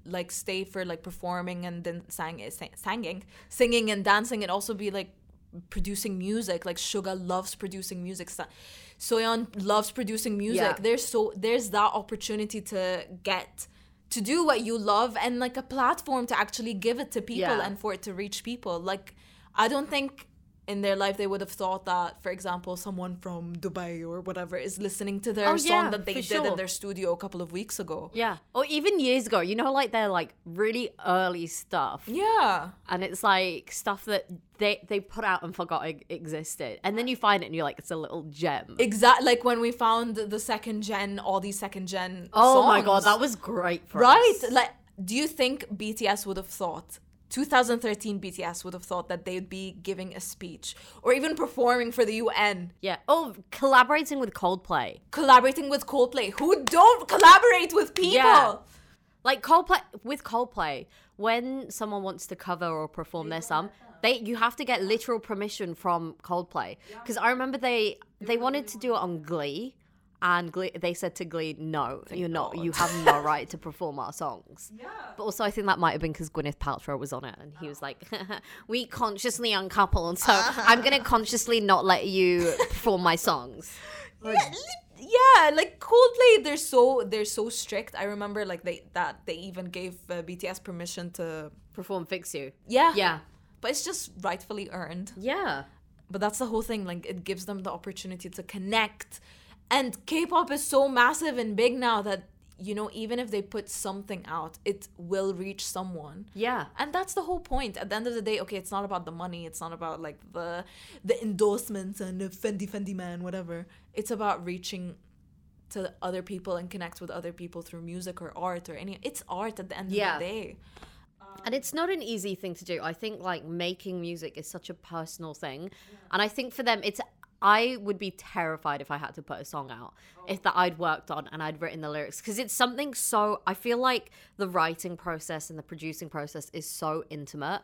like stay for like performing and then sang, eh, sang singing, singing and dancing. It also be like producing music. Like Suga loves producing music. Soyeon loves producing music. Yeah. There's so there's that opportunity to get to do what you love and like a platform to actually give it to people Yeah. and for it to reach people. Like I don't think in their life they would have thought that, for example, someone from Dubai or whatever is listening to their Oh, song yeah, that they did in their studio a couple of weeks ago. Yeah. Or even years ago, you know, like they're like really early stuff. Yeah. And it's like stuff that they, they put out and forgot it existed. And then you find it and you're like, it's a little gem. Exactly. like when we found the second gen, all these second gen. oh my God, that was great for right. us. Like, do you think BTS would have thought? 2013 BTS would have thought that they'd be giving a speech or even performing for the UN, Yeah. Oh, collaborating with Coldplay. collaborating with Coldplay, who don't collaborate with people. Yeah. Like Coldplay with Coldplay, when someone wants to cover or perform their song, they you have to get literal permission from Coldplay. Because I remember they they wanted to do it on Glee, and Glee, they said to Glee, "No, you're not. You have no right to perform our songs." Yeah. But also, I think that might have been because Gwyneth Paltrow was on it, and he was like, "We consciously uncoupled, so I'm gonna consciously not let you perform my songs." Yeah, yeah, like Coldplay, they're so they're so strict. I remember like they that they even gave uh, BTS permission to Perform Fix You. yeah Yeah. but it's just rightfully earned. Yeah. But that's the whole thing. Like it gives them the opportunity to connect, and K-pop is so massive and big now that you know even if they put something out, it will reach someone. Yeah. And that's the whole point. At the end of the day, okay, it's not about the money. It's not about like the the endorsements and the Fendi Fendi man, whatever. It's about reaching to other people and connect with other people through music or art or any. It's art at the end Yeah. of the day. And it's not an easy thing to do. I think like making music is such a personal thing. And I think for them it's I would be terrified if I had to put a song out oh. if that I'd worked on and I'd written the lyrics because it's something so I feel like the writing process and the producing process is so intimate.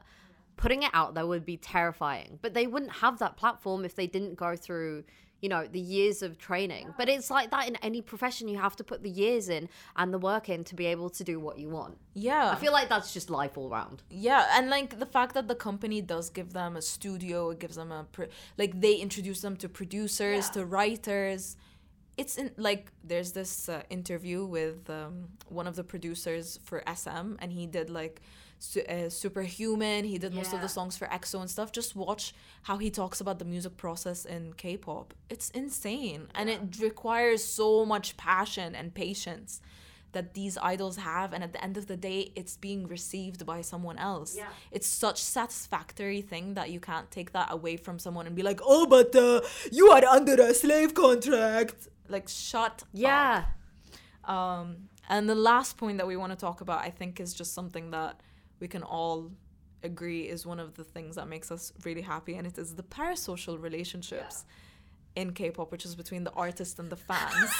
Putting it out there would be terrifying, but they wouldn't have that platform if they didn't go through, you know, the years of training. But it's like that in any profession you have to put the years in and the work in to be able to do what you want. Yeah. I feel like that's just life all round. Yeah, and like the fact that the company does give them a studio, it gives them a pro- like they introduce them to producers, to writers. It's in like there's this uh, interview with um, one of the producers for SM, and he did like su- uh, Superhuman. He did most of the songs for EXO and stuff. Just watch how he talks about the music process in K-pop. It's insane, and it requires so much passion and patience that these idols have and at the end of the day it's being received by someone else Yeah. it's such satisfactory thing that you can't take that away from someone and be like oh but uh, you are under a slave contract like shut Yeah. up. um and the last point that we want to talk about i think is just something that we can all agree is one of the things that makes us really happy and it is the parasocial relationships in k-pop which is between the artist and the fans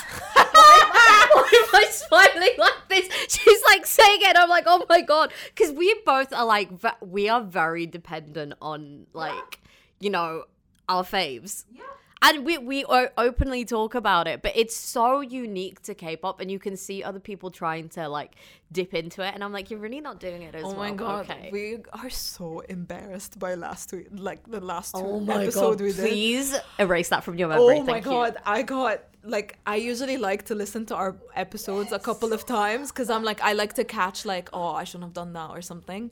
Why am I smiling like this? She's like saying it. I'm like, oh my god, because we both are like, we are very dependent on like, you know, our faves. Yeah. And we we openly talk about it, but it's so unique to K-pop, and you can see other people trying to like dip into it, and I'm like, you're really not doing it as Oh well. my god, okay. we are so embarrassed by last week, like the last two oh my episode god, we did. please erase that from your memory. Oh my Thank you. god, I got like I usually like to listen to our episodes a couple of times because I'm like I like to catch like oh I shouldn't have done that or something.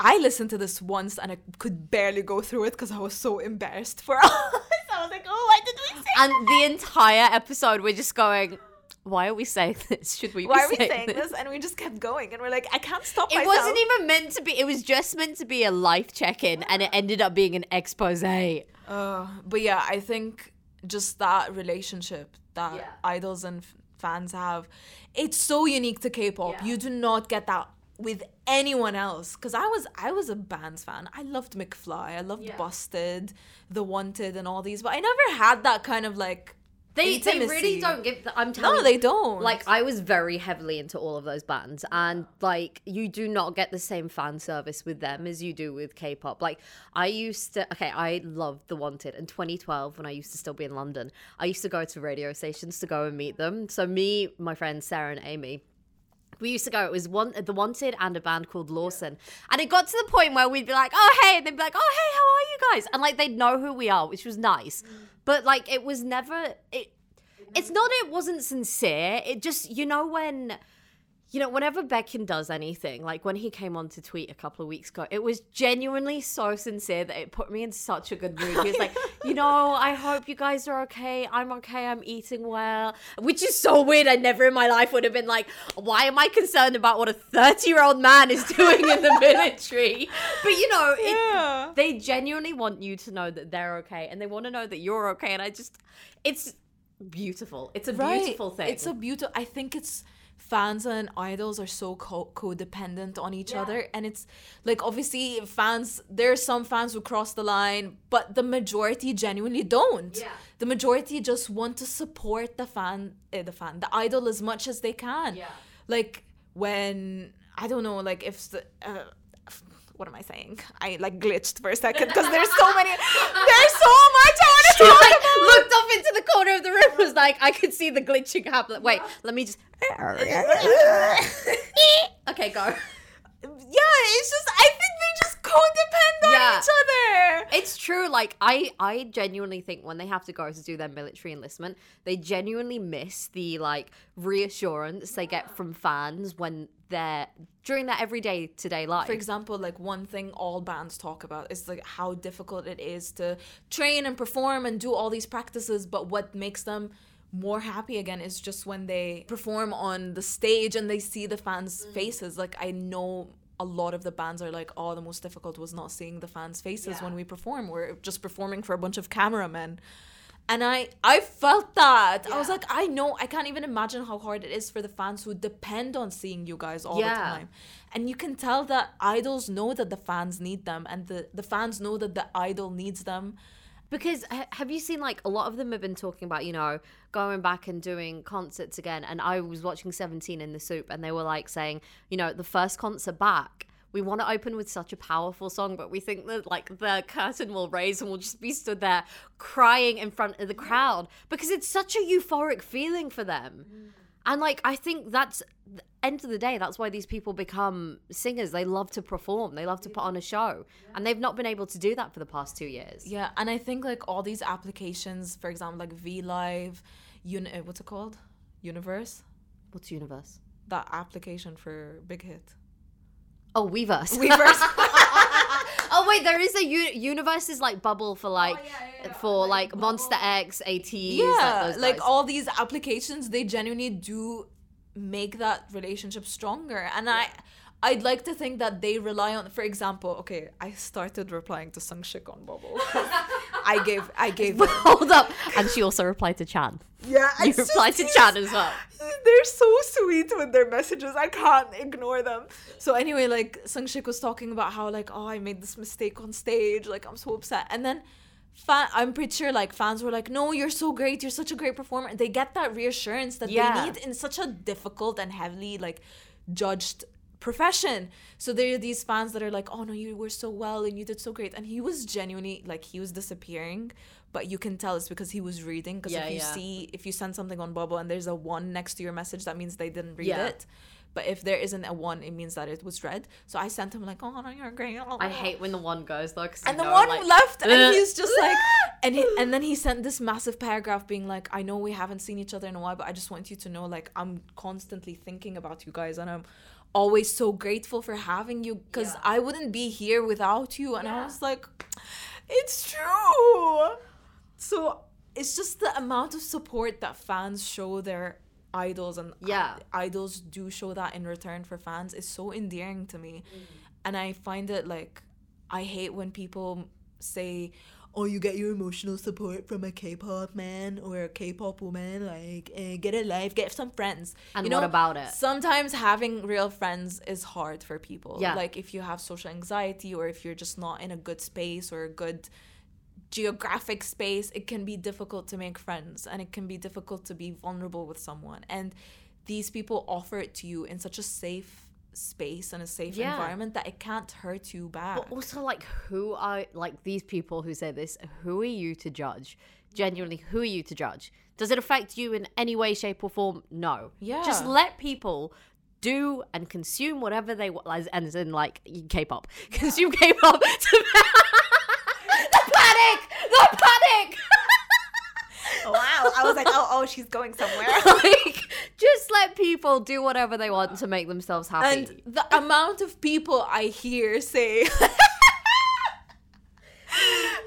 I listened to this once and I could barely go through it because I was so embarrassed for us. I was like, oh, why did we say? And the entire episode, we're just going, why are we saying this? Should we? Why be are we saying, saying this? And we just kept going, and we're like, I can't stop It myself. wasn't even meant to be. It was just meant to be a life check-in, and it ended up being an expose. Uh, but yeah, I think just that relationship that Yeah. idols and f- fans have, it's so unique to K-pop. Yeah. You do not get that with anyone else. Cause I was I was a bands fan. I loved McFly. I loved Yeah. Busted, The Wanted, and all these. But I never had that kind of like. They they really don't give. The, I'm telling you. No, they don't. Like I was very heavily into all of those bands, and like you do not get the same fan service with them as you do with K-pop. Like I used to. Okay, I loved The Wanted in 2012 when I used to still be in London. I used to go to radio stations to go and meet them. So me, my friends Sarah and Amy. We used to go. It was one the Wanted and a band called Lawson, and it got to the point where we'd be like, "Oh hey," and they'd be like, "Oh hey, how are you guys?" And like they'd know who we are, which was nice. But like it was never it. It's not. It wasn't sincere. It just you know when. You know, whenever Baekhyun does anything, like when he came on to tweet a couple of weeks ago, it was genuinely so sincere that it put me in such a good mood. He was like, you know, I hope you guys are okay. I'm okay. I'm eating well. Which is so weird. I never in my life would have been like, why am I concerned about what a 30 year old man is doing in the military? But you know, it, Yeah. they genuinely want you to know that they're okay and they want to know that you're okay. And I just, it's beautiful. It's a beautiful thing. It's a beautiful. I think it's fans and idols are so co- codependent on each other, and it's like obviously fans. There are some fans who cross the line, but the majority genuinely don't. Yeah. The majority just want to support the fan, eh, the fan, the idol as much as they can. Yeah. Like when I don't know, like if the. Uh, what am I saying? I like glitched for a second because there's so many. There's so much I want to talk like about. looked off into the corner of the room. Was like, I could see the glitching happen. Wait, let me just. okay, go. yeah, it's just I think they just codepend not Yeah. each other. It's true. Like I, I genuinely think when they have to go to do their military enlistment, they genuinely miss the like reassurance they get from fans when they're during their everyday today life. For example, like one thing all bands talk about is like how difficult it is to train and perform and do all these practices, but what makes them more happy again is just when they perform on the stage and they see the fans' mm. faces. Like I know a lot of the bands are like, oh, the most difficult was not seeing the fans' faces when we perform. We're just performing for a bunch of cameramen. And I I felt that. I was like, I know I can't even imagine how hard it is for the fans who depend on seeing you guys all the Yeah. time. And you can tell that idols know that the fans need them and the, the fans know that the idol needs them. Because have you seen like a lot of them have been talking about you know going back and doing concerts again, and I was watching Seventeen in the SOOP, and they were like saying you know the first concert back. We want to open with such a powerful song, but we think that like the curtain will raise and we'll just be stood there crying in front of the crowd because it's such a euphoric feeling for them. Mm. And like I think that's the end of the day, that's why these people become singers. They love to perform, they love to put on a show, and they've not been able to do that for the past two years. Yeah, and I think like all these applications, for example, like V Live, Uni- what's it called? Universe? What's universe? That application for Big Hit. Oh, Weverse. Weverse. oh wait, there is a u- universe is like bubble for like oh, for like, Monsta X, ATEEZ. yeah, those like guys. all these applications, they genuinely do make that relationship stronger. And I I'd like to think that they rely on for example, okay, I started replying to Seungsik on Bubble. I gave I gave Hold up, and she also replied to Chan. Yeah, You replied to Chan as well. They're so sweet with their messages. I can't ignore them. So anyway, like Seungsik was talking about how like oh I made this mistake on stage, like I'm so upset, and then. Fan, I'm pretty sure like fans were like, "No, you're so great. You're such a great performer." They get that reassurance that Yeah. they need in such a difficult and heavily like judged profession. So there are these fans that are like, "Oh no, you were so well and you did so great." And he was genuinely like he was disappearing, but you can tell it's because he was reading. Because Yeah, if you yeah. see if you send something on Bubble and there's a one next to your message, that means they didn't read Yeah. it. But if there isn't a one, it means that it was read. So I sent him like, "Oh no, you're great." I hate when the one goes though, And the one left, "Ugh." and he's just like, and he, and then he sent this massive paragraph being like, "I know we haven't seen each other in a while, but I just want you to know, like, I'm constantly thinking about you guys, and I'm always so grateful for having you, because I wouldn't be here without you." And I was like, "It's true." So it's just the amount of support that fans show their idols and Yeah. idols do show that in return for fans is so endearing to me Mm. and i find it like i hate when people say oh you get your emotional support from a k-pop man or a k-pop woman like eh, get a life get some friends And you what about it? sometimes having real friends is hard for people Yeah. like if you have social anxiety or if you're just not in a good space or a good geographic space, it can be difficult to make friends and it can be difficult to be vulnerable with someone. And these people offer it to you in such a safe space and a safe Yeah. environment that it can't hurt you back. But also, like, who are like these people who say this? Who are you to judge? Genuinely, who are you to judge? Does it affect you in any way, shape, or form? No. Yeah. Just let people do and consume whatever they want, and in like K-pop, consume K-pop. To- the panic, the panic. Wow. I was like, oh, oh, she's going somewhere. like, just let people do whatever they want to make themselves happy. and the amount of people I hear say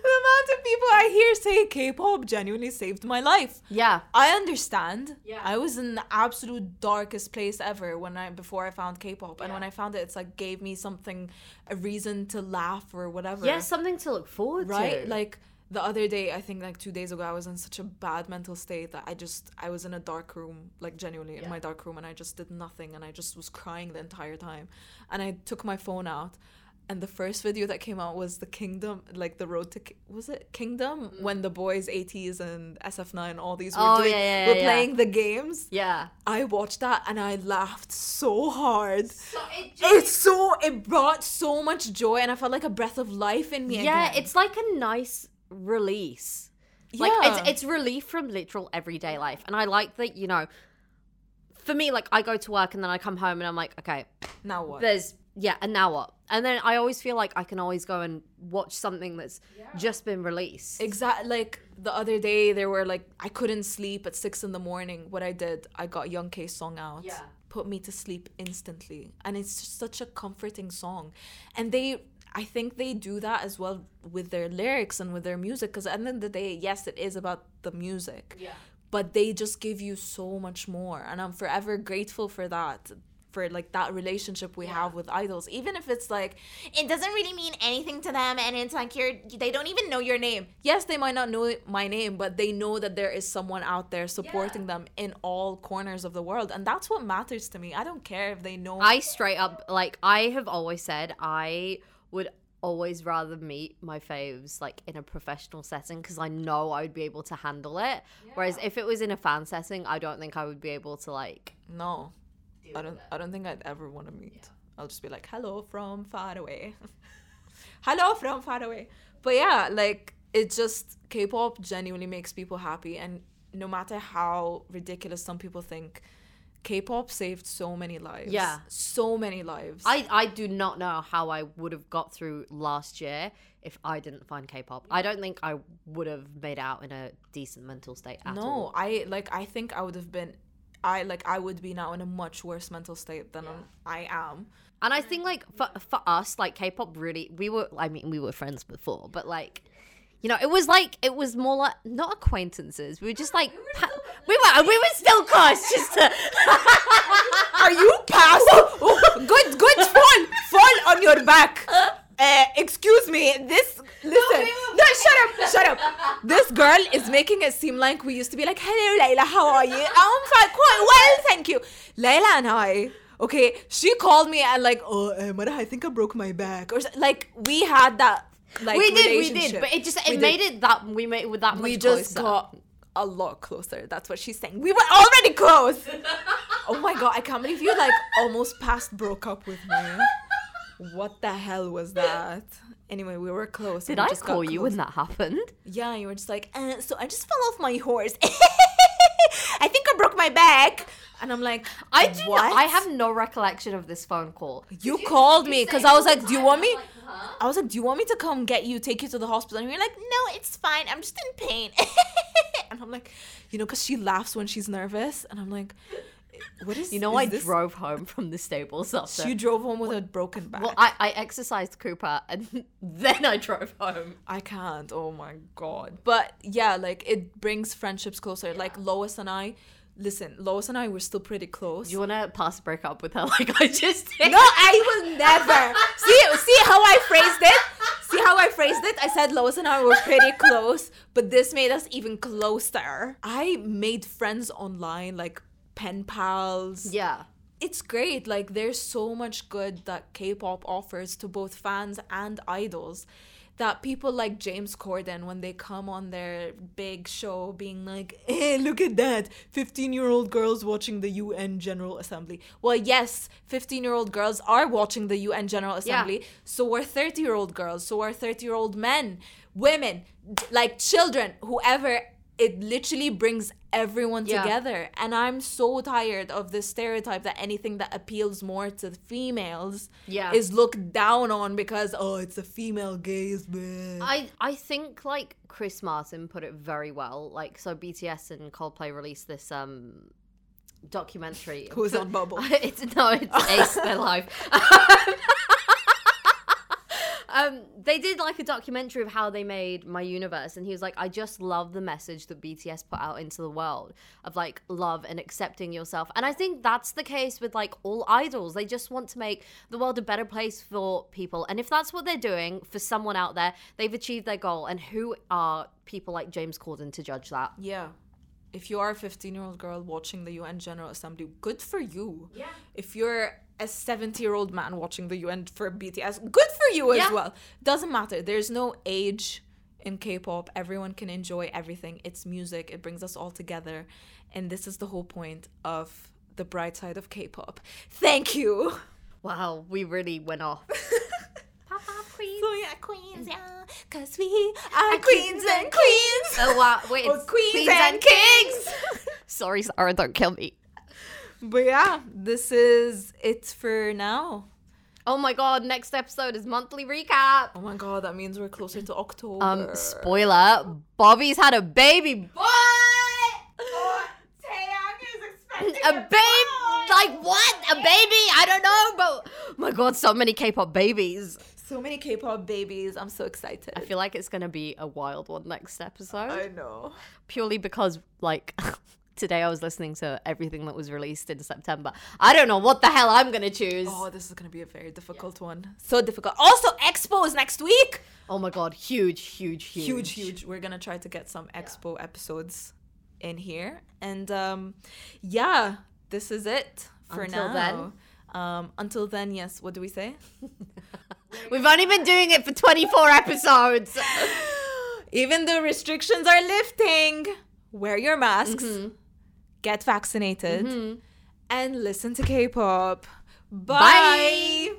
amount of people I hear say K-pop genuinely saved my life. yeah, I understand. Yeah. I was in the absolute darkest place ever when I before I found K-pop, and when I found it, it's like gave me something, a reason to laugh or whatever. yeah, something to look forward right. to. Right, like the other day, I think like two days ago, I was in such a bad mental state that I just I was in a dark room, like genuinely in my dark room, and I just did nothing, and I just was crying the entire time, and I took my phone out. And the first video that came out was the Kingdom, like the road to Ki- was it Kingdom mm-hmm. when the boys ATEEZ and SF9 all these were Oh, doing yeah, yeah, were yeah. playing the games. yeah. I watched that and I laughed so hard. so it just, It's so it brought so much joy and I felt like a breath of life in me. Yeah, again. it's like a nice release. Like Yeah. it's it's relief from literal everyday life. And I like that, you know, for me, like I go to work and then I come home and I'm like, okay, now what? there's yeah, and now what? And then I always feel like I can always go and watch something that's just been released. Exactly. Like the other day, there were like I couldn't sleep at six in the morning. What I did, I got Young K's song out. Yeah. Put me to sleep instantly, and it's just such a comforting song. And they, I think they do that as well with their lyrics and with their music. Because at the end of the day, yes, it is about the music. Yeah. But they just give you so much more, and I'm forever grateful for that. For like that relationship we have with idols, even if it's like It doesn't really mean anything to them, and it's like you're. They don't even know your name. yes, they might not know my name, but they know that there is someone out there supporting them in all corners of the world. And that's what matters to me. I don't care if they know. I straight up like I have always said I would always rather meet my faves like in a professional setting because I know I would be able to handle it. Whereas if it was in a fan setting, I don't think I would be able to like. no, I don't. I don't think I'd ever want to meet. I'll just be like, "Hello from far away." Hello from far away. But yeah, like it just K-pop genuinely makes people happy, and no matter how ridiculous some people think. K-pop saved so many lives. Yeah. so many lives. I I do not know how I would have got through last year if I didn't find K-pop. I don't think I would have made out in a decent mental state at no all. i like i think i would have been i like i would be now in a much worse mental state than i am And I think like for for us, like K-pop really, we were. I mean, we were friends before, but like, you know, it was like it was more like not acquaintances. We were just like pa- we were we were still close. Just to, are you past good good fall fall on your back uh, excuse me this listen no shut up shut up this girl is making it seem like we used to be like hello layla how are you i'm fine quite well thank you layla and i okay she called me and like oh uh, Mara, i think i broke my back or like we had that like we did, we did, but it just We it did. made it that we made it with that much we just closer. got a lot closer. That's what she's saying. We were already close. oh my god, I can't believe you like almost past broke up with me. What the hell was that? Anyway, we were close. Did and we I just call you close. when that happened? Yeah, you were just like, uh, so I just fell off my horse. I think I broke my back. And I'm like, I do. What? Not, I have no recollection of this phone call. You called me because I was like, do you want me? I was like, do you want me to come get you, take you to the hospital? And you're like, No, it's fine. I'm just in pain. and I'm like, you know, because she laughs when she's nervous. And I'm like, what is You know, is I this? drove home from the stables after. She drove home with a broken back. well, I, I exercised Cooper and then I drove home. I can't. Oh my god. But yeah, like it brings friendships closer. Like Lois and I, listen, Lois and I were still pretty close. You want to pass break up with her like I just did? no, I will never. see, see how I phrased it. See how I phrased it. I said Lois and I were pretty close, but this made us even closer. I made friends online, like pen pals. Yeah. it's great. Like there's so much good that K-pop offers to both fans and idols. That people like James Corden, when they come on their big show, being like, "Hey, eh, look at that! Fifteen-year-old girls watching the UN General Assembly." Well, yes, fifteen-year-old girls are watching the UN General Assembly. So are thirty-year-old girls. So are thirty-year-old men, women, like children, whoever. It literally brings everyone Yeah. together and i'm so tired of the stereotype that anything that appeals more to females Yeah. is looked down on because oh it's a female gaze bleh. I I think like Chris Martin put it very well. Like so BTS and Coldplay released this um documentary. Who's on Bubble? it's no, it's Ace their life. Um, they did like a documentary of how they made My Universe, and he was like, I just love the message that BTS put out into the world of like love and accepting yourself. And I think that's the case with like all idols. They just want to make the world a better place for people. And if that's what they're doing for someone out there, they've achieved their goal. And who are people like James Corden to judge that? yeah if you are a 15 year old girl watching the un general assembly good for you. Yeah. if you're a 70 year old man watching the un for bts good for you as Yeah. well. Doesn't matter. There's no age in k-pop. Everyone can enjoy everything. It's music. It brings us all together. And this is the whole point of the bright side of k-pop. Thank you. Wow, we really went off. queens. So yeah, Queens, yeah. Cause we are queens and queens. oh wow, wait, Or it's queens, and kings. Sorry, Sarah, don't kill me. but yeah, this is it for now. Oh my god, next episode is monthly recap. Oh my god, that means we're closer to October. Um, spoiler, Bobby's had a baby. What? Taeyang is expecting A baby? Like what? A baby? I don't know, but oh my god, so many K-pop babies. So many K-pop babies. I'm so excited. I feel like it's gonna be a wild one next episode. I know. purely because like today I was listening to everything that was released in September. I don't know what the hell I'm gonna choose. Oh, this is gonna be a very difficult one. So difficult. Also, Expo is next week. Oh my god, huge, huge, huge, Huge, huge. We're gonna try to get some Expo episodes in here, and um, yeah, this is it for Until now. Um, until then, yes. What do we say? We've only been doing it for 24 episodes. Even though restrictions are lifting, wear your masks, Mm-hmm. get vaccinated, and listen to K-pop. Bye. Bye.